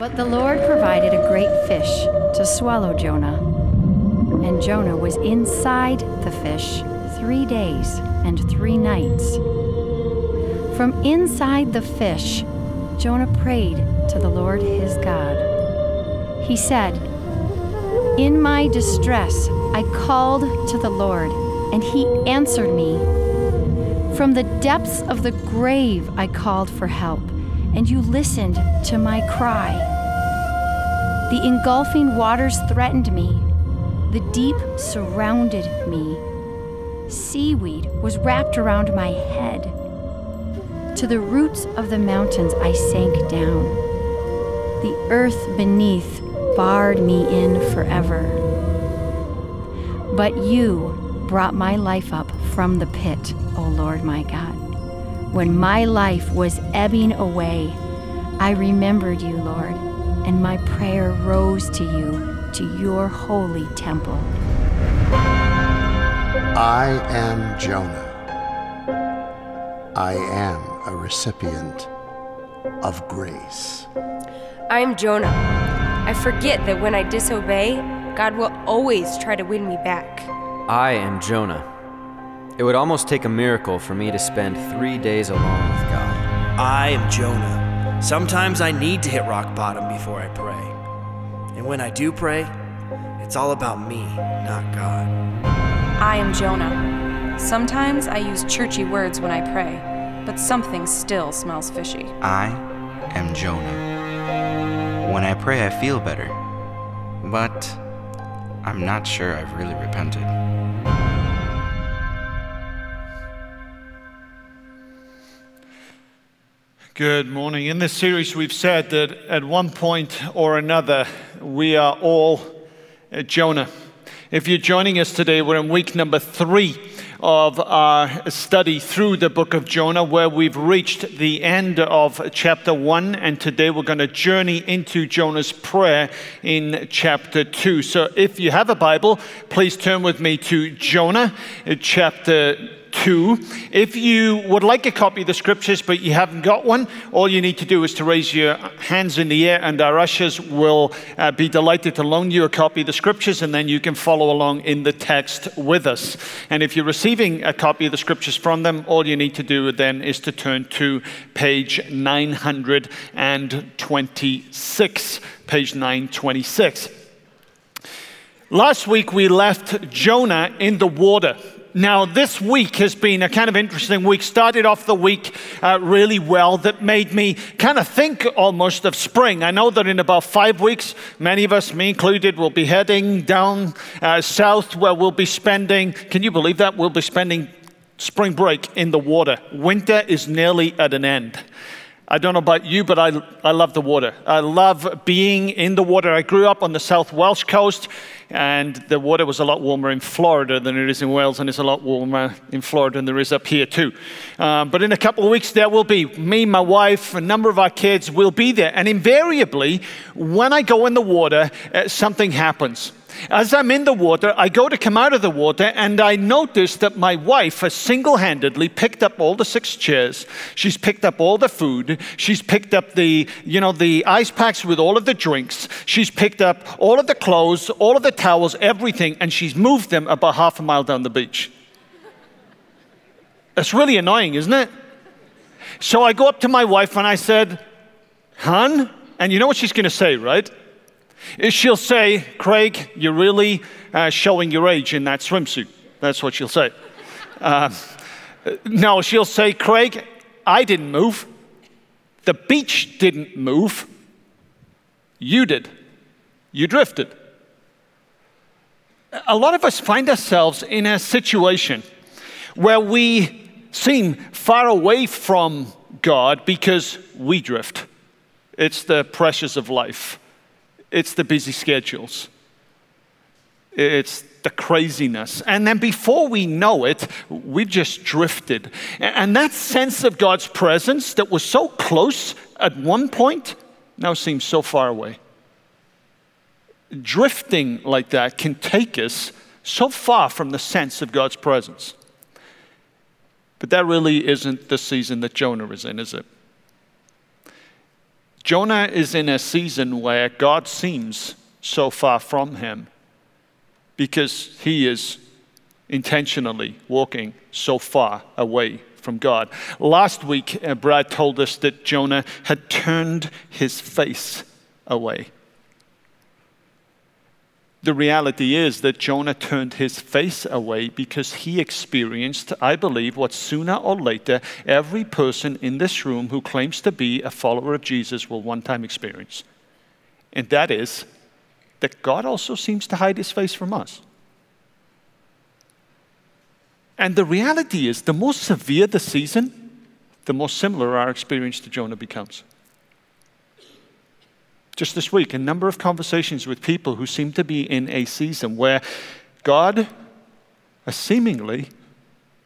But the Lord provided a great fish to swallow Jonah. And Jonah was inside the fish three days and three nights. From inside the fish, Jonah prayed to the Lord his God. He said, In my distress, I called to the Lord, and he answered me. From the depths of the grave, I called for help, and you listened to my cry. The engulfing waters threatened me, the deep surrounded me. Seaweed was wrapped around my head. To the roots of the mountains I sank down. The earth beneath barred me in forever. But you brought my life up from the pit, O Lord my God. When my life was ebbing away, I remembered you, Lord, and my prayer rose to you, to your holy temple. I am Jonah. I am a recipient of grace. I am Jonah. I forget that when I disobey, God will always try to win me back. I am Jonah. It would almost take a miracle for me to spend three days alone with God. I am Jonah. Sometimes I need to hit rock bottom before I pray. And when I do pray, it's all about me, not God. I am Jonah. Sometimes I use churchy words when I pray, but something still smells fishy. I am Jonah. When I pray, I feel better, but I'm not sure I've really repented. Good morning. In this series, we've said that at one point or another, we are all Jonah. If you're joining us today, we're in week number three of our study through the book of Jonah, where we've reached the end of chapter one, and today we're going to journey into Jonah's prayer in chapter two. So if you have a Bible, please turn with me to Jonah, uh, chapter 2. If you would like a copy of the scriptures but you haven't got one, all you need to do is to raise your hands in the air and our ushers will uh, be delighted to loan you a copy of the scriptures and then you can follow along in the text with us. And if you're receiving a copy of the scriptures from them, all you need to do then is to turn to page 926. Page 926. Last week we left Jonah in the water. Now, this week has been a kind of interesting week. Started off the week uh, really well, that made me kind of think almost of spring. I know that in about five weeks, many of us, me included, will be heading down uh, south where we'll be spending, can you believe that? We'll be spending spring break in the water. Winter is nearly at an end. I don't know about you, but I, I love the water. I love being in the water. I grew up on the South Welsh coast, and the water was a lot warmer in Florida than it is in Wales, and it's a lot warmer in Florida than there is up here, too. Um, but in a couple of weeks, there will be me, my wife, a number of our kids will be there. And invariably, when I go in the water, uh, something happens. As I'm in the water, I go to come out of the water and I notice that my wife has single handedly picked up all the six chairs. She's picked up all the food. She's picked up the, you know, the ice packs with all of the drinks. She's picked up all of the clothes, all of the towels, everything, and she's moved them about half a mile down the beach. That's really annoying, isn't it? So I go up to my wife and I said, Hun, and you know what she's going to say, right? She'll say, Craig, you're really uh, showing your age in that swimsuit. That's what she'll say. Uh, no, she'll say, Craig, I didn't move. The beach didn't move. You did. You drifted. A lot of us find ourselves in a situation where we seem far away from God because we drift. It's the pressures of life. It's the busy schedules. It's the craziness. And then before we know it, we've just drifted. And that sense of God's presence that was so close at one point now seems so far away. Drifting like that can take us so far from the sense of God's presence. But that really isn't the season that Jonah is in, is it? Jonah is in a season where God seems so far from him because he is intentionally walking so far away from God. Last week, uh, Brad told us that Jonah had turned his face away. The reality is that Jonah turned his face away because he experienced, I believe, what sooner or later every person in this room who claims to be a follower of Jesus will one time experience. And that is that God also seems to hide his face from us. And the reality is, the more severe the season, the more similar our experience to Jonah becomes. Just this week, a number of conversations with people who seem to be in a season where God has seemingly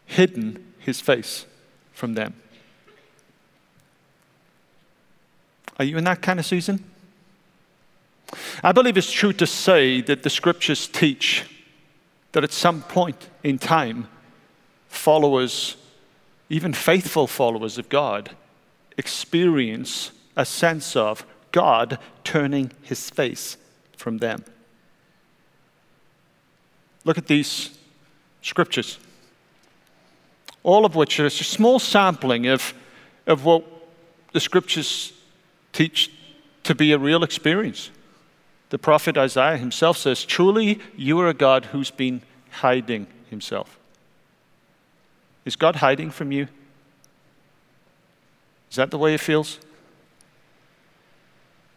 hidden his face from them. Are you in that kind of season? I believe it's true to say that the scriptures teach that at some point in time, followers, even faithful followers of God, experience a sense of God turning his face from them. Look at these scriptures, all of which are a small sampling of, of what the scriptures teach to be a real experience. The prophet Isaiah himself says, Truly, you are a God who's been hiding himself. Is God hiding from you? Is that the way it feels?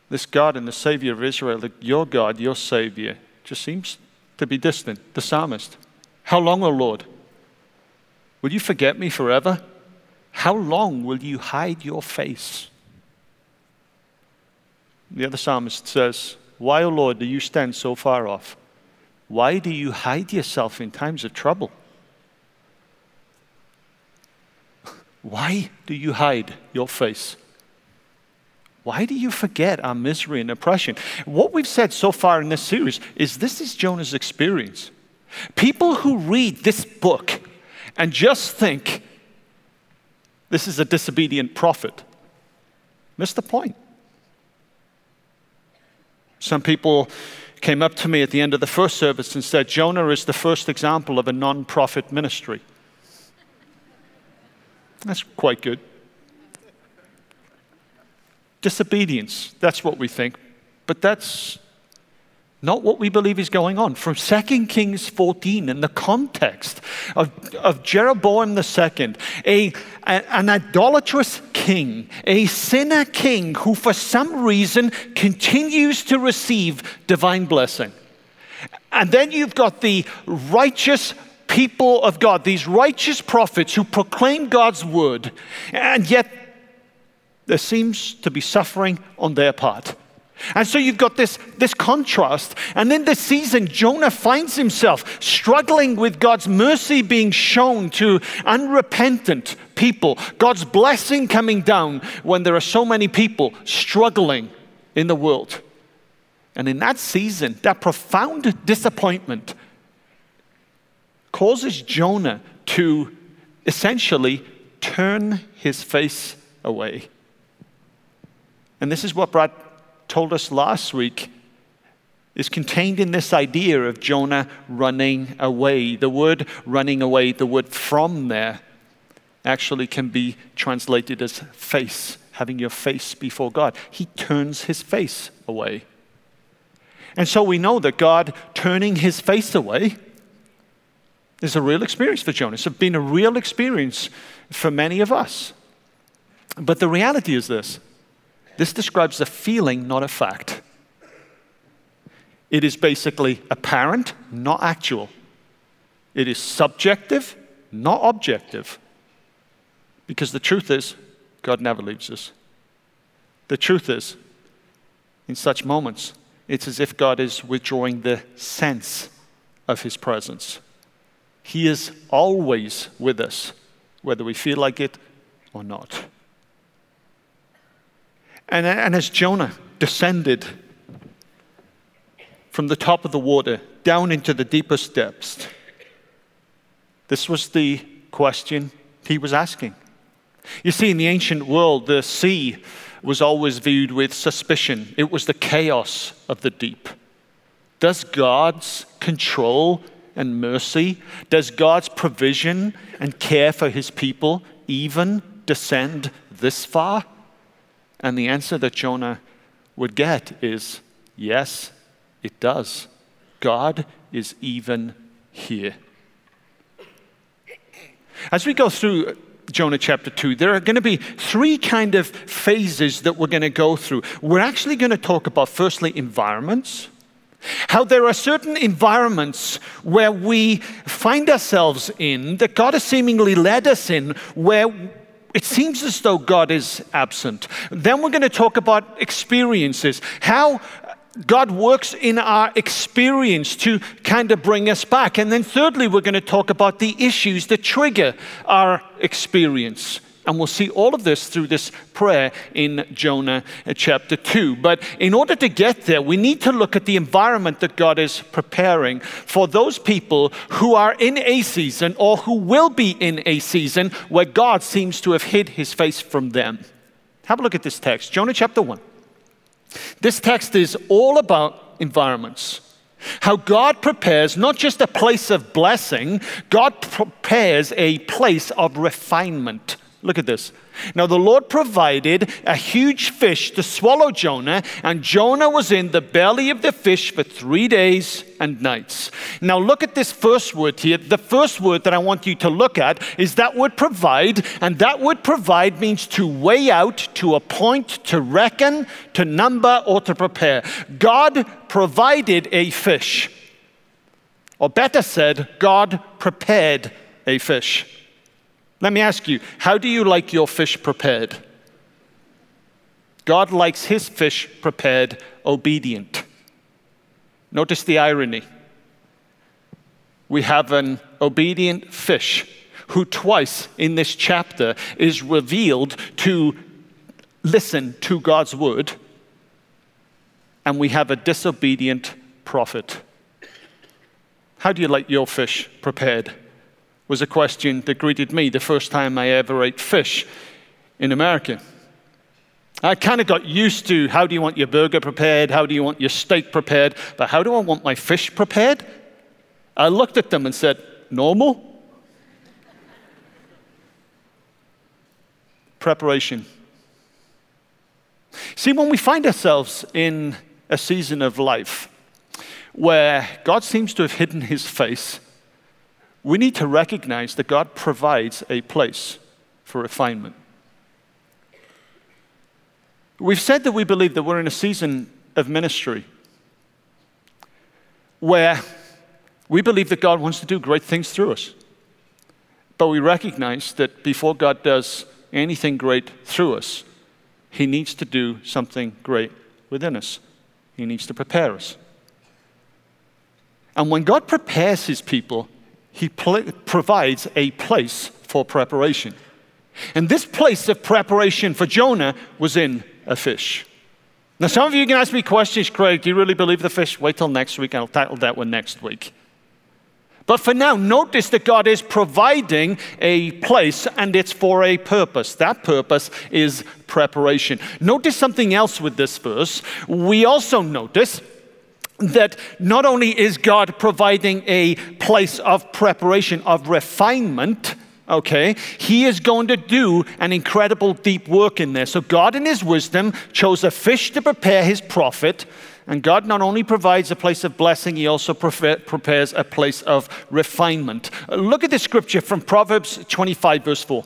This God and the Savior of Israel, your God, your Savior, just seems to be distant. The psalmist. How long, O Lord? Will you forget me forever? How long will you hide your face? The other psalmist says, Why, O Lord, do you stand so far off? Why do you hide yourself in times of trouble? Why do you hide your face? Why do you forget our misery and oppression? What we've said so far in this series is this is Jonah's experience. People who read this book and just think this is a disobedient prophet miss the point. Some people came up to me at the end of the first service and said, Jonah is the first example of a non profit ministry. That's quite good. Disobedience, that's what we think. But that's not what we believe is going on. From 2 Kings 14, in the context of, of Jeroboam II, a, a, an idolatrous king, a sinner king who for some reason continues to receive divine blessing. And then you've got the righteous people of God, these righteous prophets who proclaim God's word, and yet there seems to be suffering on their part. And so you've got this, this contrast. And in this season, Jonah finds himself struggling with God's mercy being shown to unrepentant people, God's blessing coming down when there are so many people struggling in the world. And in that season, that profound disappointment causes Jonah to essentially turn his face away. And this is what Brad told us last week is contained in this idea of Jonah running away. The word running away, the word from there, actually can be translated as face, having your face before God. He turns his face away. And so we know that God turning his face away is a real experience for Jonah. It's been a real experience for many of us. But the reality is this this describes a feeling, not a fact. It is basically apparent, not actual. It is subjective, not objective. Because the truth is, God never leaves us. The truth is, in such moments, it's as if God is withdrawing the sense of His presence. He is always with us, whether we feel like it or not. And, and as Jonah descended from the top of the water down into the deepest depths, this was the question he was asking. You see, in the ancient world, the sea was always viewed with suspicion. It was the chaos of the deep. Does God's control and mercy, does God's provision and care for his people even descend this far? And the answer that Jonah would get is yes, it does. God is even here. As we go through Jonah chapter 2, there are going to be three kind of phases that we're going to go through. We're actually going to talk about, firstly, environments. How there are certain environments where we find ourselves in that God has seemingly led us in where it seems as though God is absent. Then we're going to talk about experiences, how God works in our experience to kind of bring us back. And then, thirdly, we're going to talk about the issues that trigger our experience. And we'll see all of this through this prayer in Jonah uh, chapter 2. But in order to get there, we need to look at the environment that God is preparing for those people who are in a season or who will be in a season where God seems to have hid his face from them. Have a look at this text, Jonah chapter 1. This text is all about environments. How God prepares not just a place of blessing, God prepares a place of refinement. Look at this. Now, the Lord provided a huge fish to swallow Jonah, and Jonah was in the belly of the fish for three days and nights. Now, look at this first word here. The first word that I want you to look at is that word provide, and that word provide means to weigh out, to appoint, to reckon, to number, or to prepare. God provided a fish, or better said, God prepared a fish. Let me ask you, how do you like your fish prepared? God likes his fish prepared obedient. Notice the irony. We have an obedient fish who, twice in this chapter, is revealed to listen to God's word, and we have a disobedient prophet. How do you like your fish prepared? Was a question that greeted me the first time I ever ate fish in America. I kind of got used to how do you want your burger prepared? How do you want your steak prepared? But how do I want my fish prepared? I looked at them and said, normal? Preparation. See, when we find ourselves in a season of life where God seems to have hidden his face, we need to recognize that God provides a place for refinement. We've said that we believe that we're in a season of ministry where we believe that God wants to do great things through us. But we recognize that before God does anything great through us, He needs to do something great within us. He needs to prepare us. And when God prepares His people, he pl- provides a place for preparation. And this place of preparation for Jonah was in a fish. Now, some of you can ask me questions, Craig. Do you really believe the fish? Wait till next week, I'll tackle that one next week. But for now, notice that God is providing a place and it's for a purpose. That purpose is preparation. Notice something else with this verse. We also notice that not only is God providing a place of preparation, of refinement, okay, He is going to do an incredible deep work in there. So, God, in His wisdom, chose a fish to prepare His prophet. And God not only provides a place of blessing, He also prepares a place of refinement. Look at the scripture from Proverbs 25, verse 4.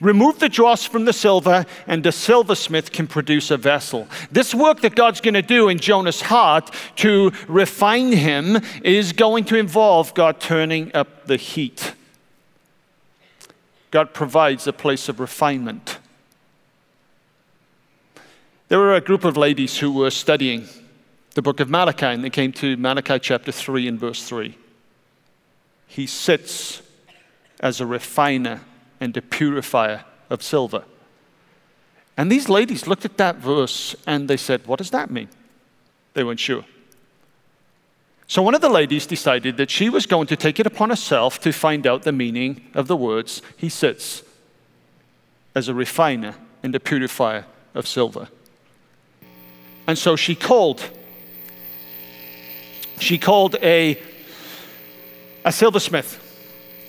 Remove the dross from the silver, and the silversmith can produce a vessel. This work that God's going to do in Jonah's heart to refine him is going to involve God turning up the heat. God provides a place of refinement. There were a group of ladies who were studying the book of Malachi, and they came to Malachi chapter 3 and verse 3. He sits as a refiner and a purifier of silver. And these ladies looked at that verse and they said, What does that mean? They weren't sure. So one of the ladies decided that she was going to take it upon herself to find out the meaning of the words, He sits as a refiner and a purifier of silver. And so she called. She called a, a silversmith.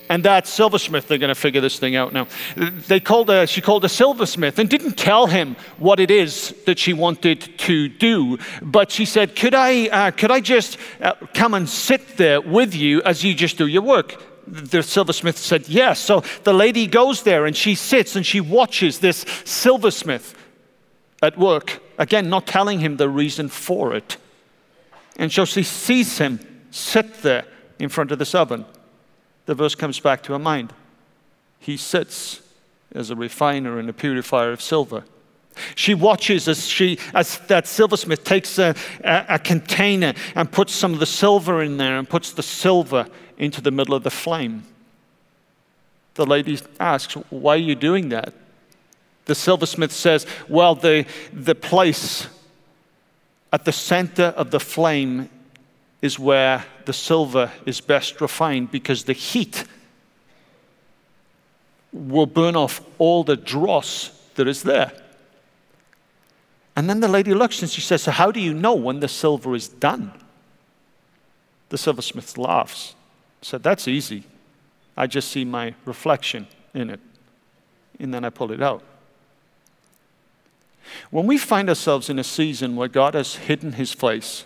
And that silversmith, they're going to figure this thing out now. They called a, she called a silversmith and didn't tell him what it is that she wanted to do. But she said, Could I, uh, could I just uh, come and sit there with you as you just do your work? the silversmith said yes. So the lady goes there and she sits and she watches this silversmith at work. Again, not telling him the reason for it. And so she sees him sit there in front of this oven. The verse comes back to her mind. He sits as a refiner and a purifier of silver. She watches as, she, as that silversmith takes a, a, a, container and puts some of the silver in there and puts the silver into the middle of the flame. The lady asks, Why are you doing that? The silversmith says, Well, the, the place at the center of the flame is where the silver is best refined because the heat will burn off all the dross that is there. And then the lady looks and she says, So, how do you know when the silver is done? The silversmith laughs. Said, That's easy. I just see my reflection in it. And then I pull it out. When we find ourselves in a season where God has hidden his face,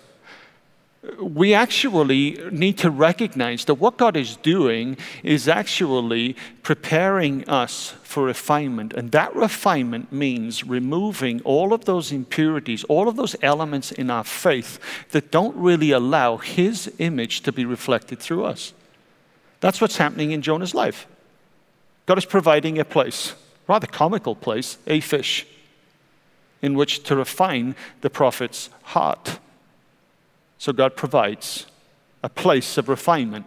we actually need to recognize that what God is doing is actually preparing us for refinement. And that refinement means removing all of those impurities, all of those elements in our faith that don't really allow His image to be reflected through us. That's what's happening in Jonah's life. God is providing a place, rather comical place, a fish in which to refine the prophet's heart. So God provides a place of refinement.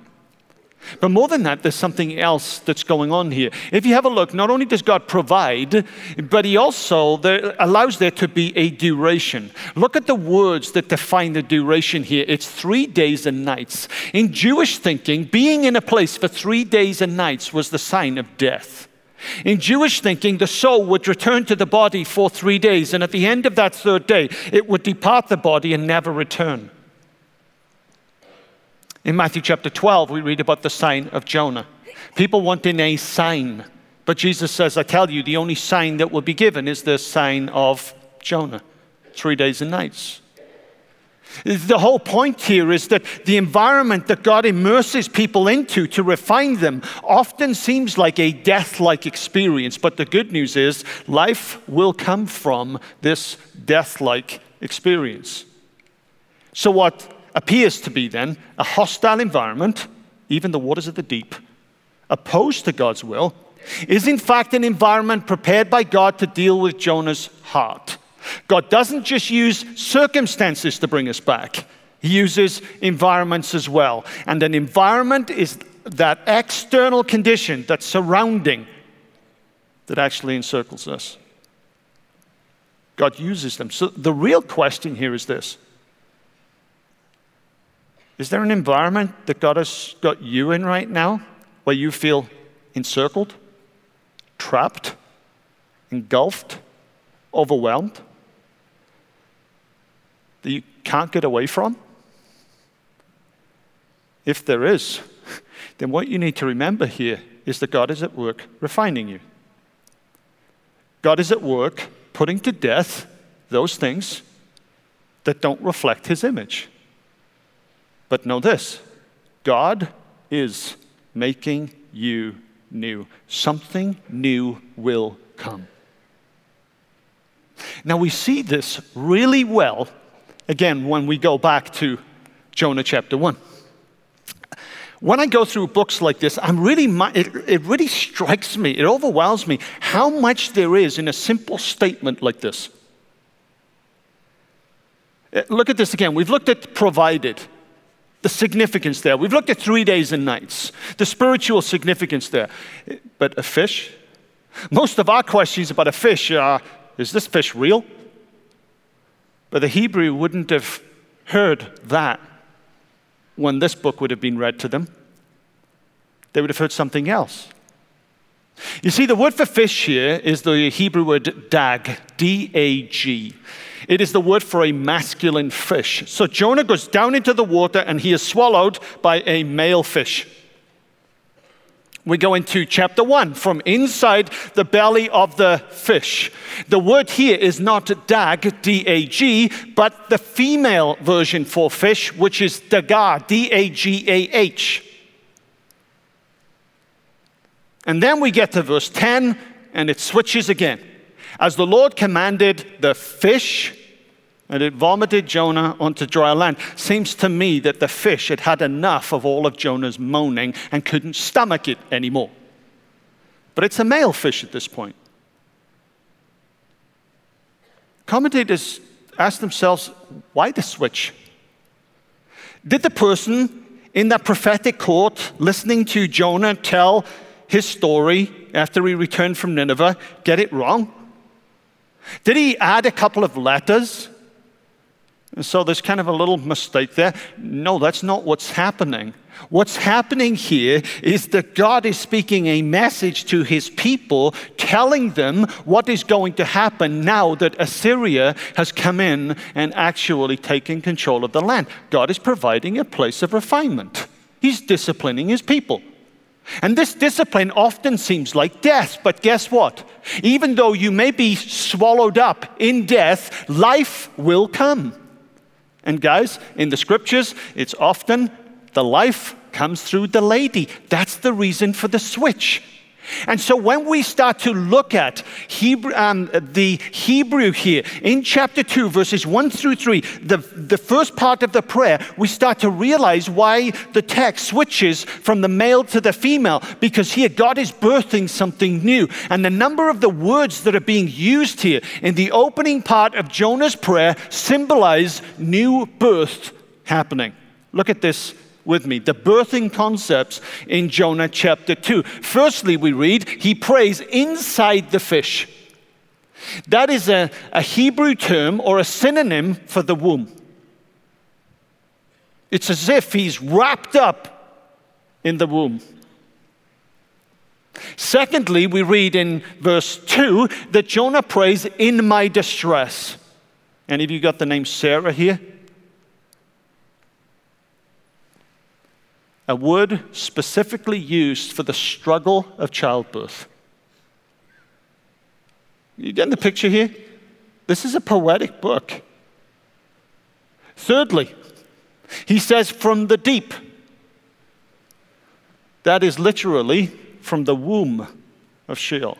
But more than that, there's something else that's going on here. If you have a look, not only does God provide, but He also there, allows there to be a duration. Look at the words that define the duration here. It's three days and nights. In Jewish thinking, being in a place for three days and nights was the sign of death. In Jewish thinking, the soul would return to the body for three days, and at the end of that third day, it would depart the body and never return. In Matthew chapter 12, we read about the sign of Jonah. People wanting a sign, but Jesus says, I tell you, the only sign that will be given is the sign of Jonah three days and nights. The whole point here is that the environment that God immerses people into to refine them often seems like a death like experience. But the good news is, life will come from this death like experience. So, what appears to be then a hostile environment, even the waters of the deep, opposed to God's will, is in fact an environment prepared by God to deal with Jonah's heart. God doesn't just use circumstances to bring us back, He uses environments as well. And an environment is that external condition that surrounding that actually encircles us. God uses them. So the real question here is this Is there an environment that God has got you in right now where you feel encircled, trapped, engulfed, overwhelmed? that you can't get away from? If there is, then what you need to remember here is that God is at work refining you. God is at work putting to death those things that don't reflect his image. But know this God is making you new. Something new will come. Now, we see this really well again when we go back to Jonah chapter 1. When I go through books like this, I'm really, it, it really strikes me, it overwhelms me how much there is in a simple statement like this. Uh, look at this again. We've looked at provided, the significance there. We've looked at three days and nights, the spiritual significance there. But a fish? Most of our questions about a fish are is this fish real? But the Hebrew wouldn't have heard that when this book would have been read to them. They would have heard something else. You see, the word for fish here is the Hebrew word dag, D A G. It is the word for a masculine fish. So Jonah goes down into the water and he is swallowed by a male fish. We go into chapter 1 from inside the belly of the fish. The word here is not dag, D A G, but the female version for fish, which is dagah, D A G A H. And then we get to verse 10, and it switches again. As the Lord commanded the fish, and it vomited Jonah onto dry land. Seems to me that the fish had had enough of all of Jonah's moaning and couldn't stomach it anymore. But it's a male fish at this point. Commentators ask themselves why the switch? Did the person in that prophetic court listening to Jonah tell his story after he returned from Nineveh get it wrong? Did he add a couple of letters? And so there's kind of a little mistake there. No, that's not what's happening. What's happening here is that God is speaking a message to his people, telling them what is going to happen now that Assyria has come in and actually taken control of the land. God is providing a place of refinement, he's disciplining his people. And this discipline often seems like death, but guess what? Even though you may be swallowed up in death, life will come. And guys, in the scriptures, it's often the life comes through the lady. That's the reason for the switch. And so when we start to look at Hebrew, um, the Hebrew here in chapter 2, verses 1 through 3, the, the first part of the prayer, we start to realize why the text switches from the male to the female, because here God is birthing something new. And the number of the words that are being used here in the opening part of Jonah's prayer symbolize new birth happening. Look at this with me the birthing concepts in Jonah chapter 2. Firstly, we read, he prays inside the fish. That is a, a Hebrew term or a synonym for the womb. It's as if he's wrapped up in the womb. Secondly, we read in verse 2 that Jonah prays, In my distress. Any of you got the name Sarah here? A word specifically used for the struggle of childbirth. You get the picture here? This is a poetic book. Thirdly, he says, from the deep. That is literally from the womb of Sheol.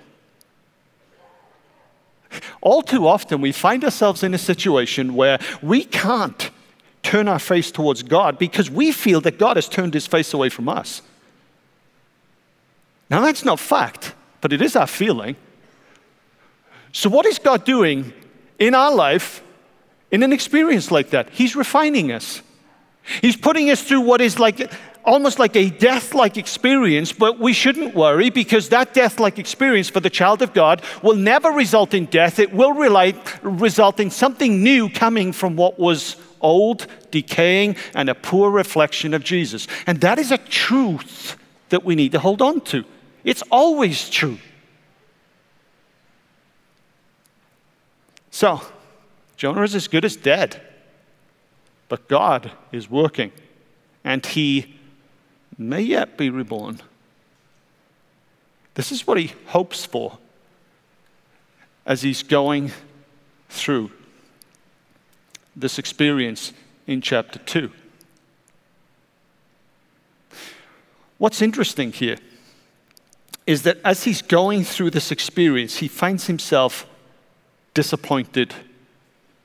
All too often, we find ourselves in a situation where we can't turn our face towards God because we feel that God has turned his face away from us. Now, that's not fact, but it is our feeling. So, what is God doing in our life in an experience like that? He's refining us. He's putting us through what is like almost like a death like experience, but we shouldn't worry because that death like experience for the child of God will never result in death. It will result in something new coming from what was old, decaying, and a poor reflection of Jesus. And that is a truth that we need to hold on to. It's always true. So, Jonah is as good as dead, but God is working, and he may yet be reborn. This is what he hopes for as he's going through this experience in chapter 2. What's interesting here is that as he's going through this experience, he finds himself disappointed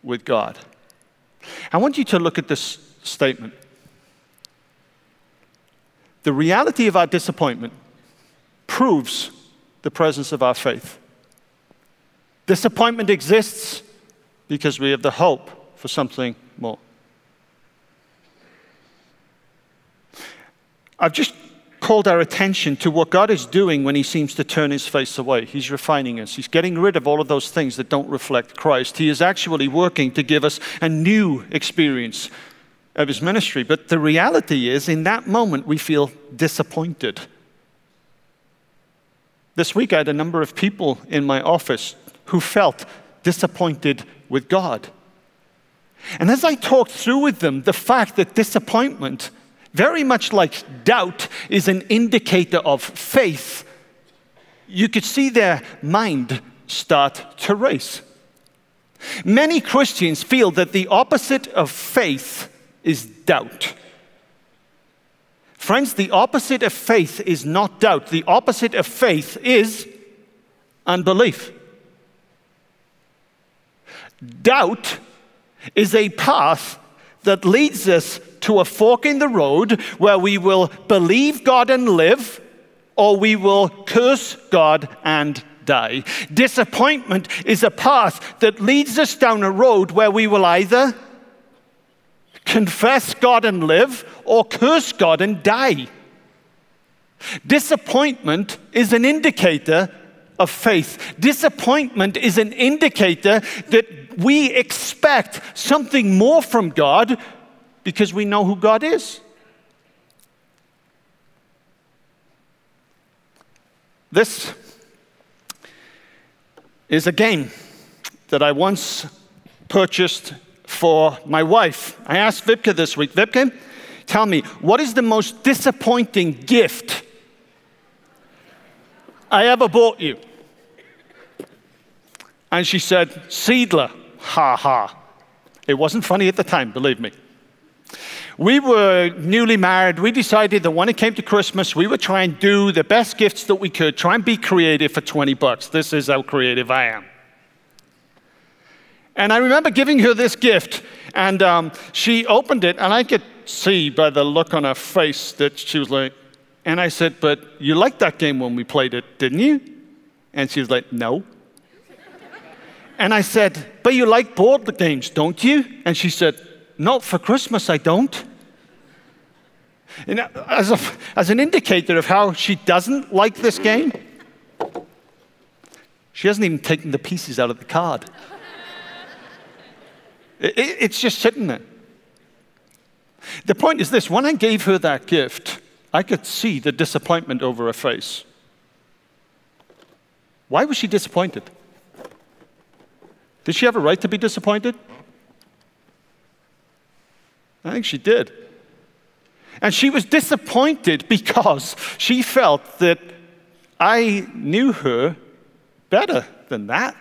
with God. I want you to look at this statement. The reality of our disappointment proves the presence of our faith. Disappointment exists because we have the hope for something more. I've just called our attention to what God is doing when He seems to turn His face away. He's refining us, He's getting rid of all of those things that don't reflect Christ. He is actually working to give us a new experience of His ministry. But the reality is, in that moment, we feel disappointed. This week, I had a number of people in my office who felt disappointed with God. And as I talked through with them the fact that disappointment, very much like doubt, is an indicator of faith, you could see their mind start to race. Many Christians feel that the opposite of faith is doubt. Friends, the opposite of faith is not doubt. The opposite of faith is unbelief. Doubt is a path that leads us to a fork in the road where we will believe God and live, or we will curse God and die. Disappointment is a path that leads us down a road where we will either confess God and live, or curse God and die. Disappointment is an indicator of faith. Disappointment is an indicator that we expect something more from God because we know who God is. This is a game that I once purchased for my wife. I asked Vipka this week, Vipka, tell me, what is the most disappointing gift I ever bought you? And she said, Seidler. Ha ha. It wasn't funny at the time, believe me. We were newly married. We decided that when it came to Christmas, we would try and do the best gifts that we could, try and be creative for 20 bucks. This is how creative I am. And I remember giving her this gift, and um, she opened it, and I could see by the look on her face that she was like, and I said, But you liked that game when we played it, didn't you? And she was like, No. And I said, But you like board games, don't you? And she said, Not for Christmas, I don't. And as, a, as an indicator of how she doesn't like this game, she hasn't even taken the pieces out of the card. It's just sitting there. The point is this when I gave her that gift, I could see the disappointment over her face. Why was she disappointed? Did she have a right to be disappointed? I think she did. And she was disappointed because she felt that I knew her better than that.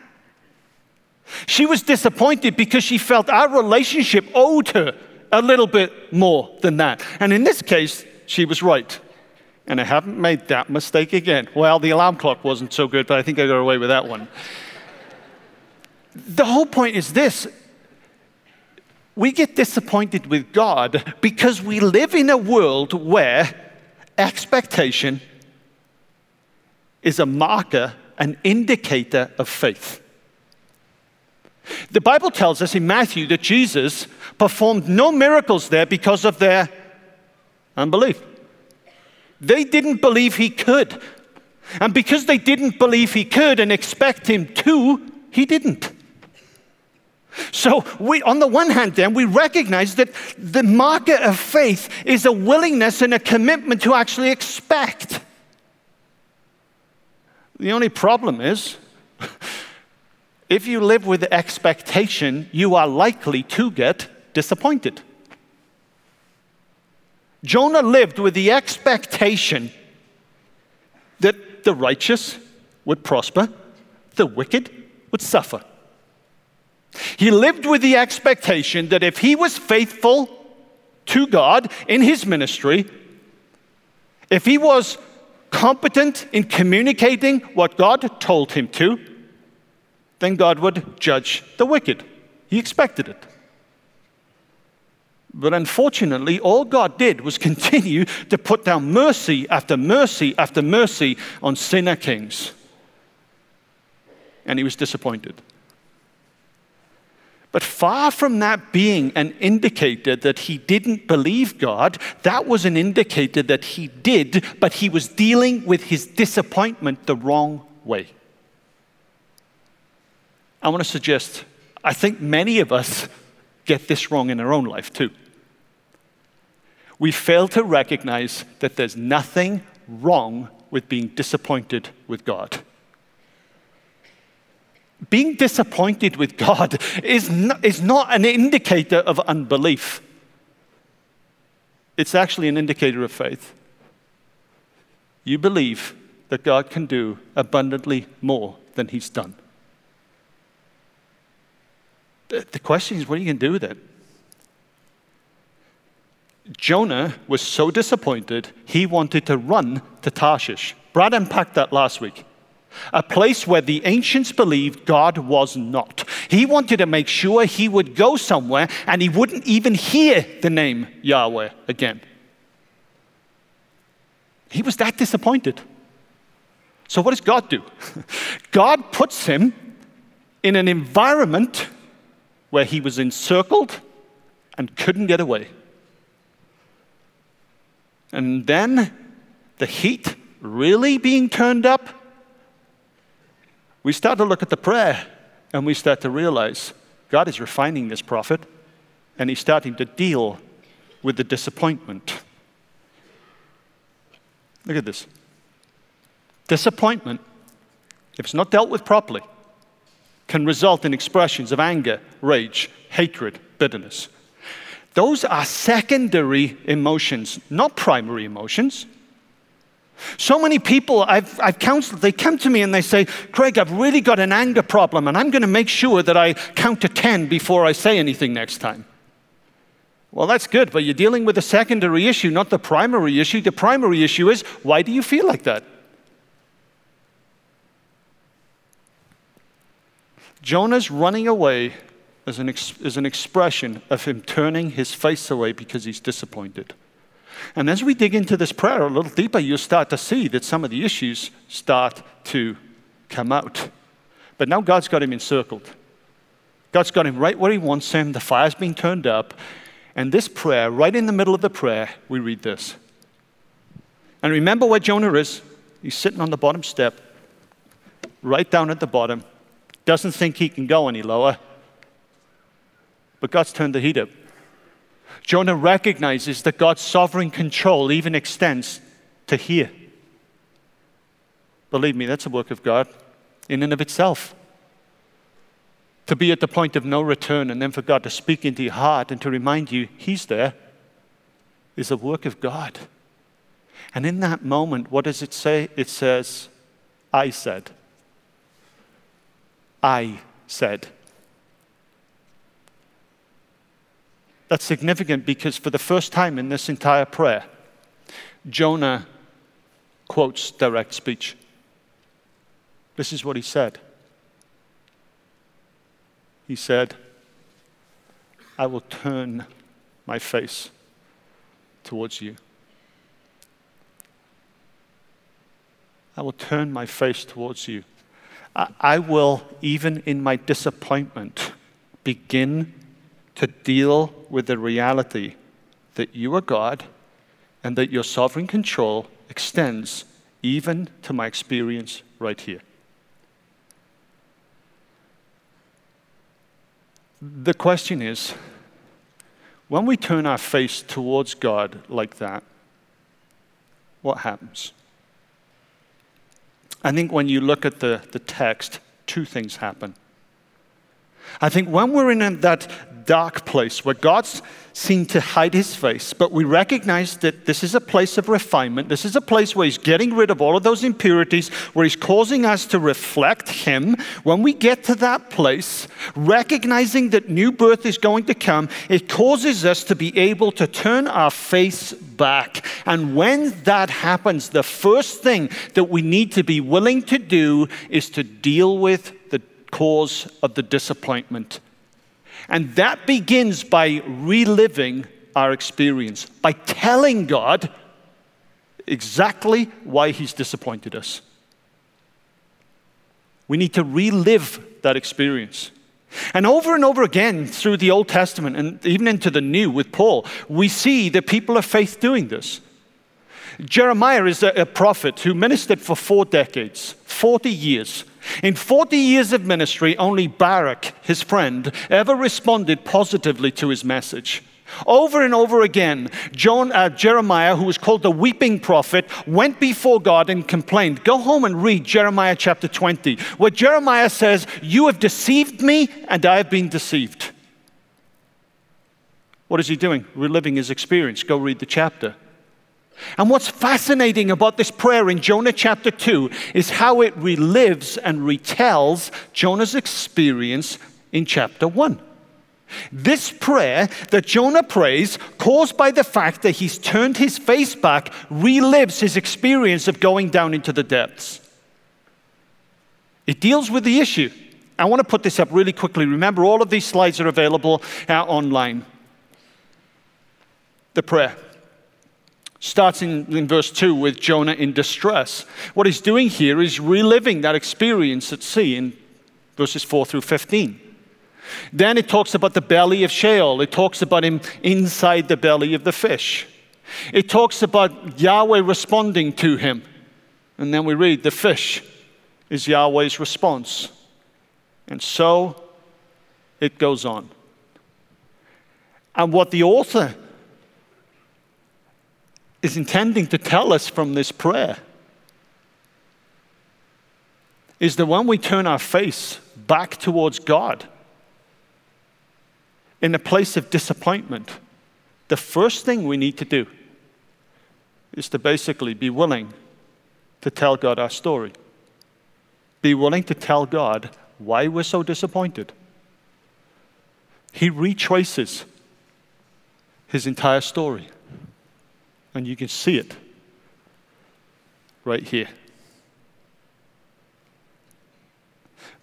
She was disappointed because she felt our relationship owed her a little bit more than that. And in this case, she was right. And I haven't made that mistake again. Well, the alarm clock wasn't so good, but I think I got away with that one. The whole point is this we get disappointed with God because we live in a world where expectation is a marker, an indicator of faith. The Bible tells us in Matthew that Jesus performed no miracles there because of their unbelief. They didn't believe he could. And because they didn't believe he could and expect him to, he didn't. So, we, on the one hand, then, we recognize that the marker of faith is a willingness and a commitment to actually expect. The only problem is if you live with expectation, you are likely to get disappointed. Jonah lived with the expectation that the righteous would prosper, the wicked would suffer. He lived with the expectation that if he was faithful to God in his ministry, if he was competent in communicating what God told him to, then God would judge the wicked. He expected it. But unfortunately, all God did was continue to put down mercy after mercy after mercy on sinner kings. And he was disappointed. But far from that being an indicator that he didn't believe God, that was an indicator that he did, but he was dealing with his disappointment the wrong way. I want to suggest, I think many of us get this wrong in our own life too. We fail to recognize that there's nothing wrong with being disappointed with God. Being disappointed with God is not, is not an indicator of unbelief. It's actually an indicator of faith. You believe that God can do abundantly more than He's done. The question is, what are you going to do with it? Jonah was so disappointed, he wanted to run to Tarshish. Brad unpacked that last week. A place where the ancients believed God was not. He wanted to make sure he would go somewhere and he wouldn't even hear the name Yahweh again. He was that disappointed. So, what does God do? God puts him in an environment where he was encircled and couldn't get away. And then the heat really being turned up, we start to look at the prayer and we start to realize God is refining this prophet and he's starting to deal with the disappointment. Look at this. Disappointment, if it's not dealt with properly, can result in expressions of anger, rage, hatred, bitterness. Those are secondary emotions, not primary emotions. So many people I've, I've counseled, they come to me and they say, Craig, I've really got an anger problem, and I'm going to make sure that I count to 10 before I say anything next time. Well, that's good, but you're dealing with a secondary issue, not the primary issue. The primary issue is why do you feel like that? Jonah's running away is an, ex- is an expression of him turning his face away because he's disappointed. And as we dig into this prayer a little deeper, you'll start to see that some of the issues start to come out. But now God's got him encircled. God's got him right where he wants him. The fire's been turned up. And this prayer, right in the middle of the prayer, we read this. And remember where Jonah is. He's sitting on the bottom step, right down at the bottom. Doesn't think he can go any lower. But God's turned the heat up. Jonah recognizes that God's sovereign control even extends to here. Believe me, that's a work of God in and of itself. To be at the point of no return and then for God to speak into your heart and to remind you He's there is a work of God. And in that moment, what does it say? It says, I said. I said. That's significant because for the first time in this entire prayer, Jonah quotes direct speech. This is what he said. He said, I will turn my face towards you. I will turn my face towards you. I will, even in my disappointment, begin to deal with the reality that you are God and that your sovereign control extends even to my experience right here. The question is when we turn our face towards God like that, what happens? I think when you look at the, the text, two things happen. I think when we're in that dark place where God seemed to hide his face, but we recognize that this is a place of refinement. This is a place where he's getting rid of all of those impurities, where he's causing us to reflect him. When we get to that place, recognizing that new birth is going to come, it causes us to be able to turn our face back. And when that happens, the first thing that we need to be willing to do is to deal with cause of the disappointment and that begins by reliving our experience, by telling God exactly why He's disappointed us. We need to relive that experience. And over and over again through the Old Testament and even into the New with Paul, we see the people of faith doing this. Jeremiah is a, prophet who ministered for four decades, 40 years. In 40 years of ministry, only Baruch, his friend, ever responded positively to his message. Over and over again, John, uh, Jeremiah, who was called the weeping prophet, went before God and complained. Go home and read Jeremiah chapter 20, where Jeremiah says, You have deceived me, and I have been deceived. What is he doing? Reliving his experience. Go read the chapter. And what's fascinating about this prayer in Jonah chapter 2 is how it relives and retells Jonah's experience in chapter 1. This prayer that Jonah prays, caused by the fact that he's turned his face back, relives his experience of going down into the depths. It deals with the issue. I want to put this up really quickly. Remember, all of these slides are available uh, online. The prayer starts in, in, verse 2 with Jonah in distress. What he's doing here is reliving that experience at sea in verses 4 through 15. Then it talks about the belly of Sheol. It talks about him inside the belly of the fish. It talks about Yahweh responding to him. And then we read the fish is Yahweh's response. And so it goes on. And what the author is intending to tell us from this prayer is that when we turn our face back towards God, in a place of disappointment, the first thing we need to do is to basically be willing to tell God our story. Be willing to tell God why we're so disappointed. He retraces his entire story, and you can see it right here.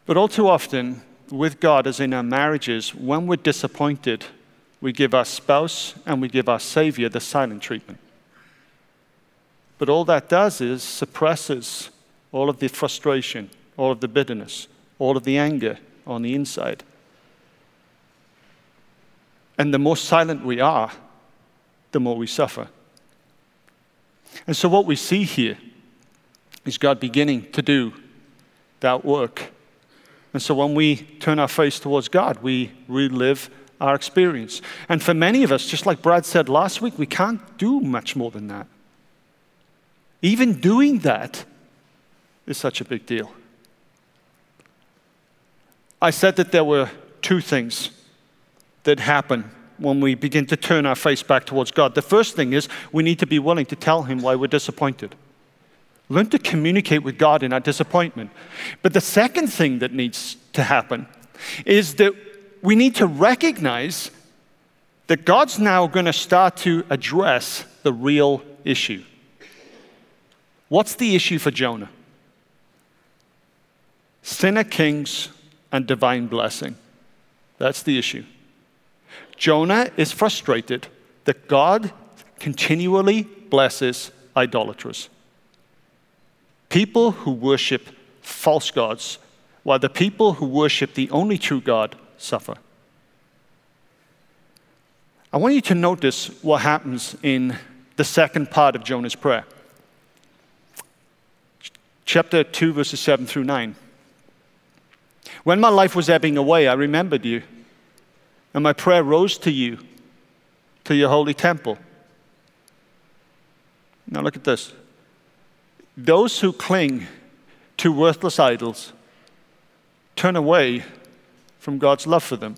But all too often, with God, as in our marriages, when we're disappointed, we give our spouse and we give our Savior the silent treatment. But all that does is suppresses all of the frustration, all of the bitterness, all of the anger on the inside. And the more silent we are, the more we suffer. And so, what we see here is God beginning to do that work and so when we turn our face towards God, we relive our experience. And for many of us, just like Brad said last week, we can't do much more than that. Even doing that is such a big deal. I said that there were two things that happen when we begin to turn our face back towards God. The first thing is we need to be willing to tell Him why we're disappointed. Learn to communicate with God in our disappointment. But the second thing that needs to happen is that we need to recognize that God's now going to start to address the real issue. What's the issue for Jonah? Sinner kings and divine blessing. That's the issue. Jonah is frustrated that God continually blesses idolaters people who worship false gods, while the people who worship the only true God suffer. I want you to notice what happens in the second part of Jonah's prayer. Chapter 2, verses 7 through 9. When my life was ebbing away, I remembered you, and my prayer rose to you, to your holy temple. Now look at this. Those who cling to worthless idols turn away from God's love for them.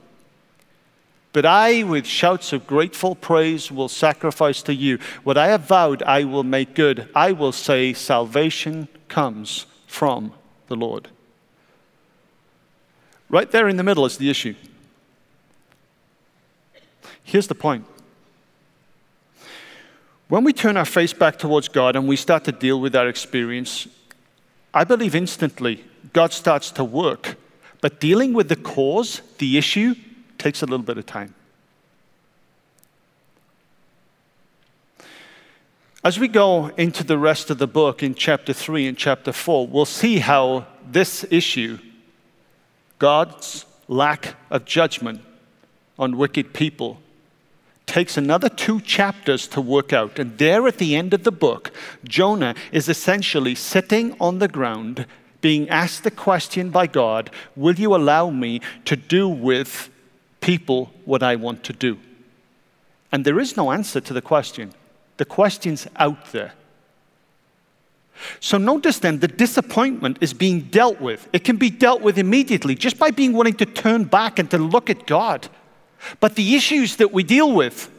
But I, with shouts of grateful praise, will sacrifice to you. What I have vowed, I will make good. I will say, Salvation comes from the Lord. Right there in the middle is the issue. Here's the point when we turn our face back towards God and we start to deal with our experience, I believe instantly God starts to work. But dealing with the cause, the issue, takes a little bit of time. As we go into the rest of the book in chapter 3 and chapter 4, we'll see how this issue, God's lack of judgment on wicked people, takes another two chapters to work out. And there at the end of the book, Jonah is essentially sitting on the ground, being asked the question by God Will you allow me to do with people what I want to do? And there is no answer to the question. The question's out there. So notice then the disappointment is being dealt with. It can be dealt with immediately just by being willing to turn back and to look at God. But the issues that we deal with,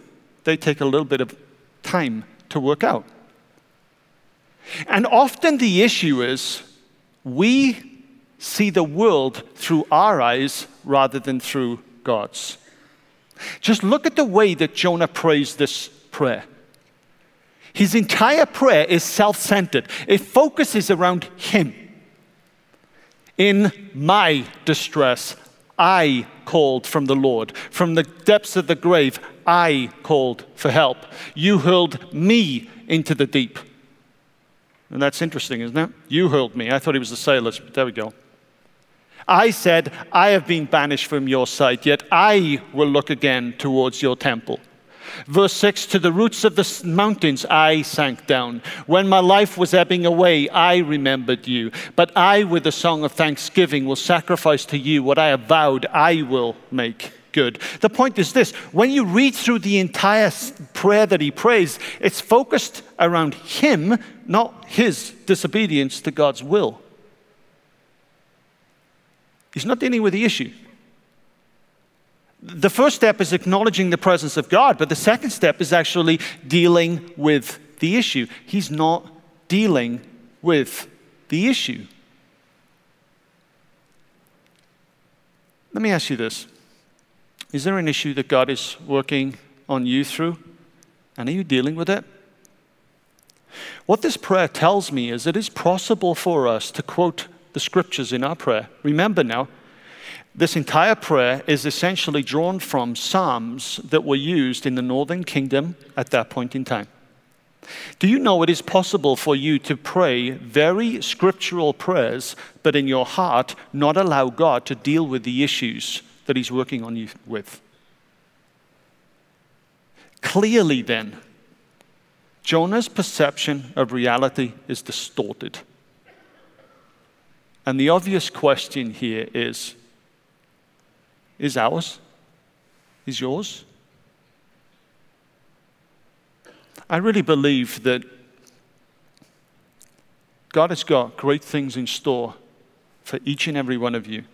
they take a little bit of time to work out. And often the issue is we see the world through our eyes rather than through God's. Just look at the way that Jonah prays this prayer. His entire prayer is self centered, it focuses around him. In my distress, I called from the Lord. From the depths of the grave, I called for help. You hurled me into the deep. And that's interesting, isn't it? You hurled me. I thought he was the sailors, but there we go. I said, I have been banished from your sight, yet I will look again towards your temple. Verse 6 To the roots of the mountains I sank down. When my life was ebbing away, I remembered you. But I, with a song of thanksgiving, will sacrifice to you what I have vowed I will make good. The point is this when you read through the entire prayer that he prays, it's focused around him, not his disobedience to God's will. He's not dealing with the issue. The first step is acknowledging the presence of God, but the second step is actually dealing with the issue. He's not dealing with the issue. Let me ask you this Is there an issue that God is working on you through? And are you dealing with it? What this prayer tells me is it is possible for us to quote the scriptures in our prayer. Remember now, this entire prayer is essentially drawn from Psalms that were used in the northern kingdom at that point in time. Do you know it is possible for you to pray very scriptural prayers, but in your heart not allow God to deal with the issues that He's working on you with? Clearly, then, Jonah's perception of reality is distorted. And the obvious question here is is ours? Is yours? I really believe that God has got great things in store for each and every one of you.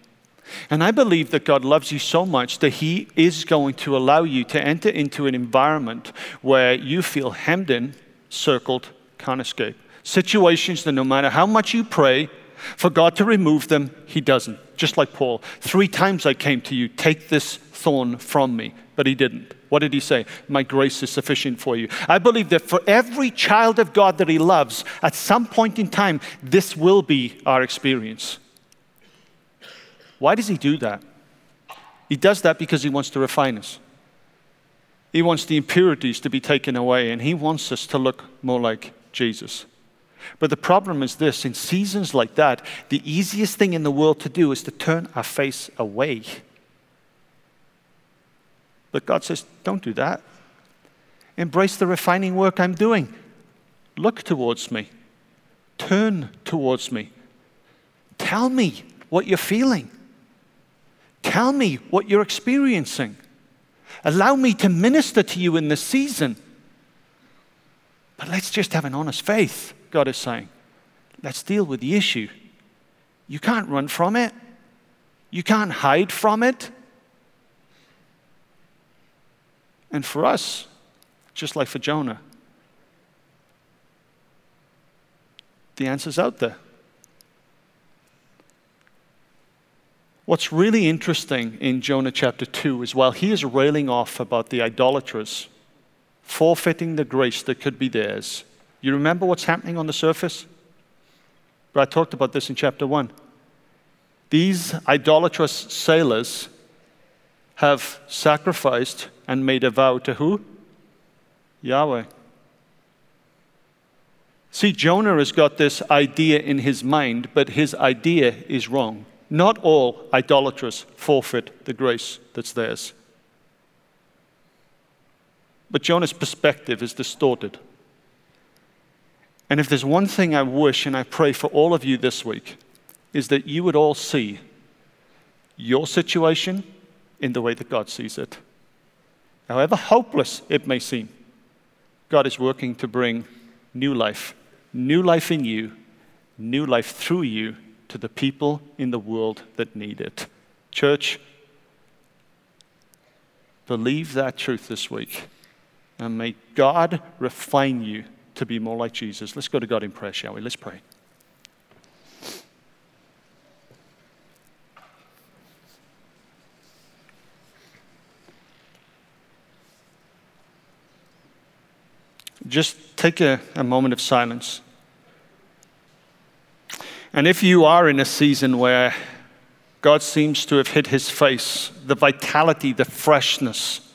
And I believe that God loves you so much that He is going to allow you to enter into an environment where you feel hemmed in, circled, can't escape. Situations that no matter how much you pray, for God to remove them, He doesn't. Just like Paul. Three times I came to you, take this thorn from me, but He didn't. What did He say? My grace is sufficient for you. I believe that for every child of God that He loves, at some point in time, this will be our experience. Why does He do that? He does that because He wants to refine us. He wants the impurities to be taken away, and He wants us to look more like Jesus. But the problem is this in seasons like that, the easiest thing in the world to do is to turn our face away. But God says, don't do that. Embrace the refining work I'm doing. Look towards me. Turn towards me. Tell me what you're feeling. Tell me what you're experiencing. Allow me to minister to you in this season. But let's just have an honest faith. God is saying. Let's deal with the issue. You can't run from it, you can't hide from it. And for us, just like for Jonah, the answer's out there. What's really interesting in Jonah chapter 2 is while he is railing off about the idolaters forfeiting the grace that could be theirs, you remember what's happening on the surface? But I talked about this in chapter 1. These idolatrous sailors have sacrificed and made a vow to who? Yahweh. See, Jonah has got this idea in his mind, but his idea is wrong. Not all idolaters forfeit the grace that's theirs. But Jonah's perspective is distorted. And if there's one thing I wish and I pray for all of you this week, is that you would all see your situation in the way that God sees it. however hopeless it may seem, God is working to bring new life, new life in you, new life through you to the people in the world that need it. Church, believe that truth this week. And may God refine you to be more like Jesus. Let's go to God in prayer, shall we? Let's pray. Just take a, a moment of silence. And if you are in a season where God seems to have hit his face, the vitality, the freshness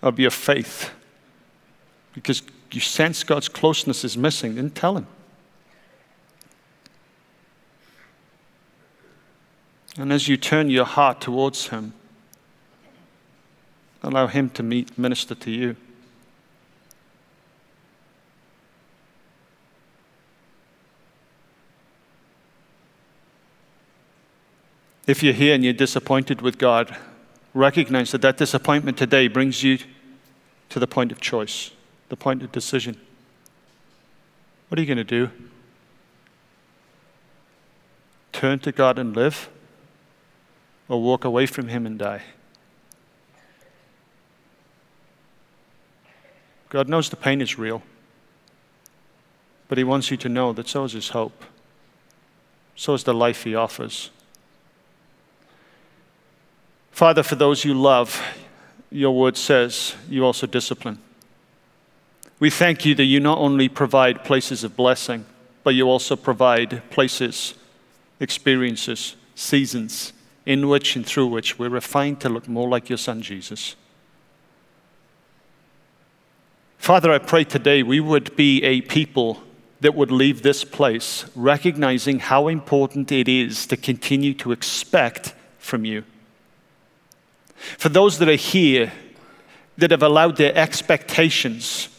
of your faith, because you sense God's closeness is missing, then tell him. And as you turn your heart towards him, allow him to meet, minister to you. If you're here and you're disappointed with God, recognize that that disappointment today brings you to the point of choice, the point of decision. What are you going to do? Turn to God and live, or walk away from Him and die? God knows the pain is real, but He wants you to know that so is His hope, so is the life He offers. Father, for those you love, your word says you also discipline. We thank you that you not only provide places of blessing, but you also provide places, experiences, seasons in which and through which we're refined to look more like your Son Jesus. Father, I pray today we would be a people that would leave this place recognizing how important it is to continue to expect from you. For those that are here that have allowed their expectations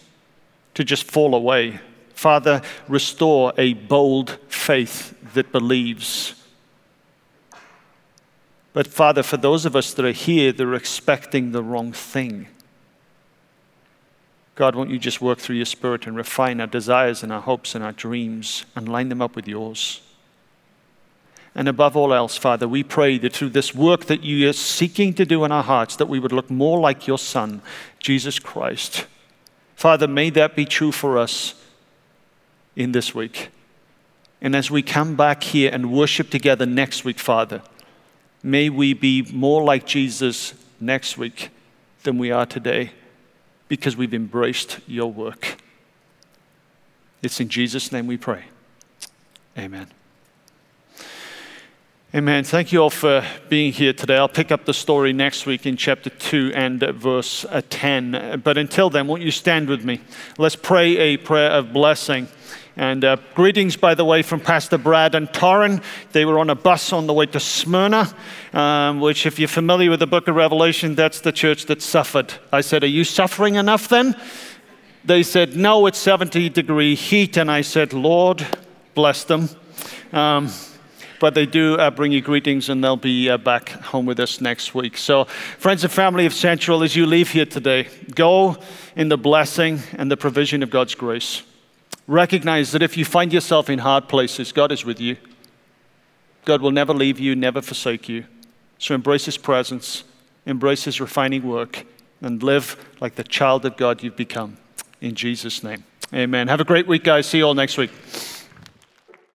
to just fall away, Father, restore a bold faith that believes. But Father, for those of us that are here that are expecting the wrong thing, God, won't you just work through your Spirit and refine our desires and our hopes and our dreams and line them up with yours? And above all else, Father, we pray that through this work that you are seeking to do in our hearts, that we would look more like your Son, Jesus Christ. Father, may that be true for us in this week. And as we come back here and worship together next week, Father, may we be more like Jesus next week than we are today because we've embraced your work. It's in Jesus' name we pray. Amen. Amen. Thank you all for being here today. I'll pick up the story next week in chapter 2 and verse uh, 10. But until then, won't you stand with me? Let's pray a prayer of blessing. And uh, greetings, by the way, from Pastor Brad and Torrin. They were on a bus on the way to Smyrna, um, which, if you're familiar with the book of Revelation, that's the church that suffered. I said, Are you suffering enough then? They said, No, it's 70 degree heat. And I said, Lord, bless them. Um, but they do uh, bring you greetings and they'll be uh, back home with us next week. So, friends and family of Central, as you leave here today, go in the blessing and the provision of God's grace. Recognize that if you find yourself in hard places, God is with you. God will never leave you, never forsake you. So embrace His presence, embrace His refining work, and live like the child of God you've become. In Jesus' name. Amen. Have a great week, guys. See you all next week.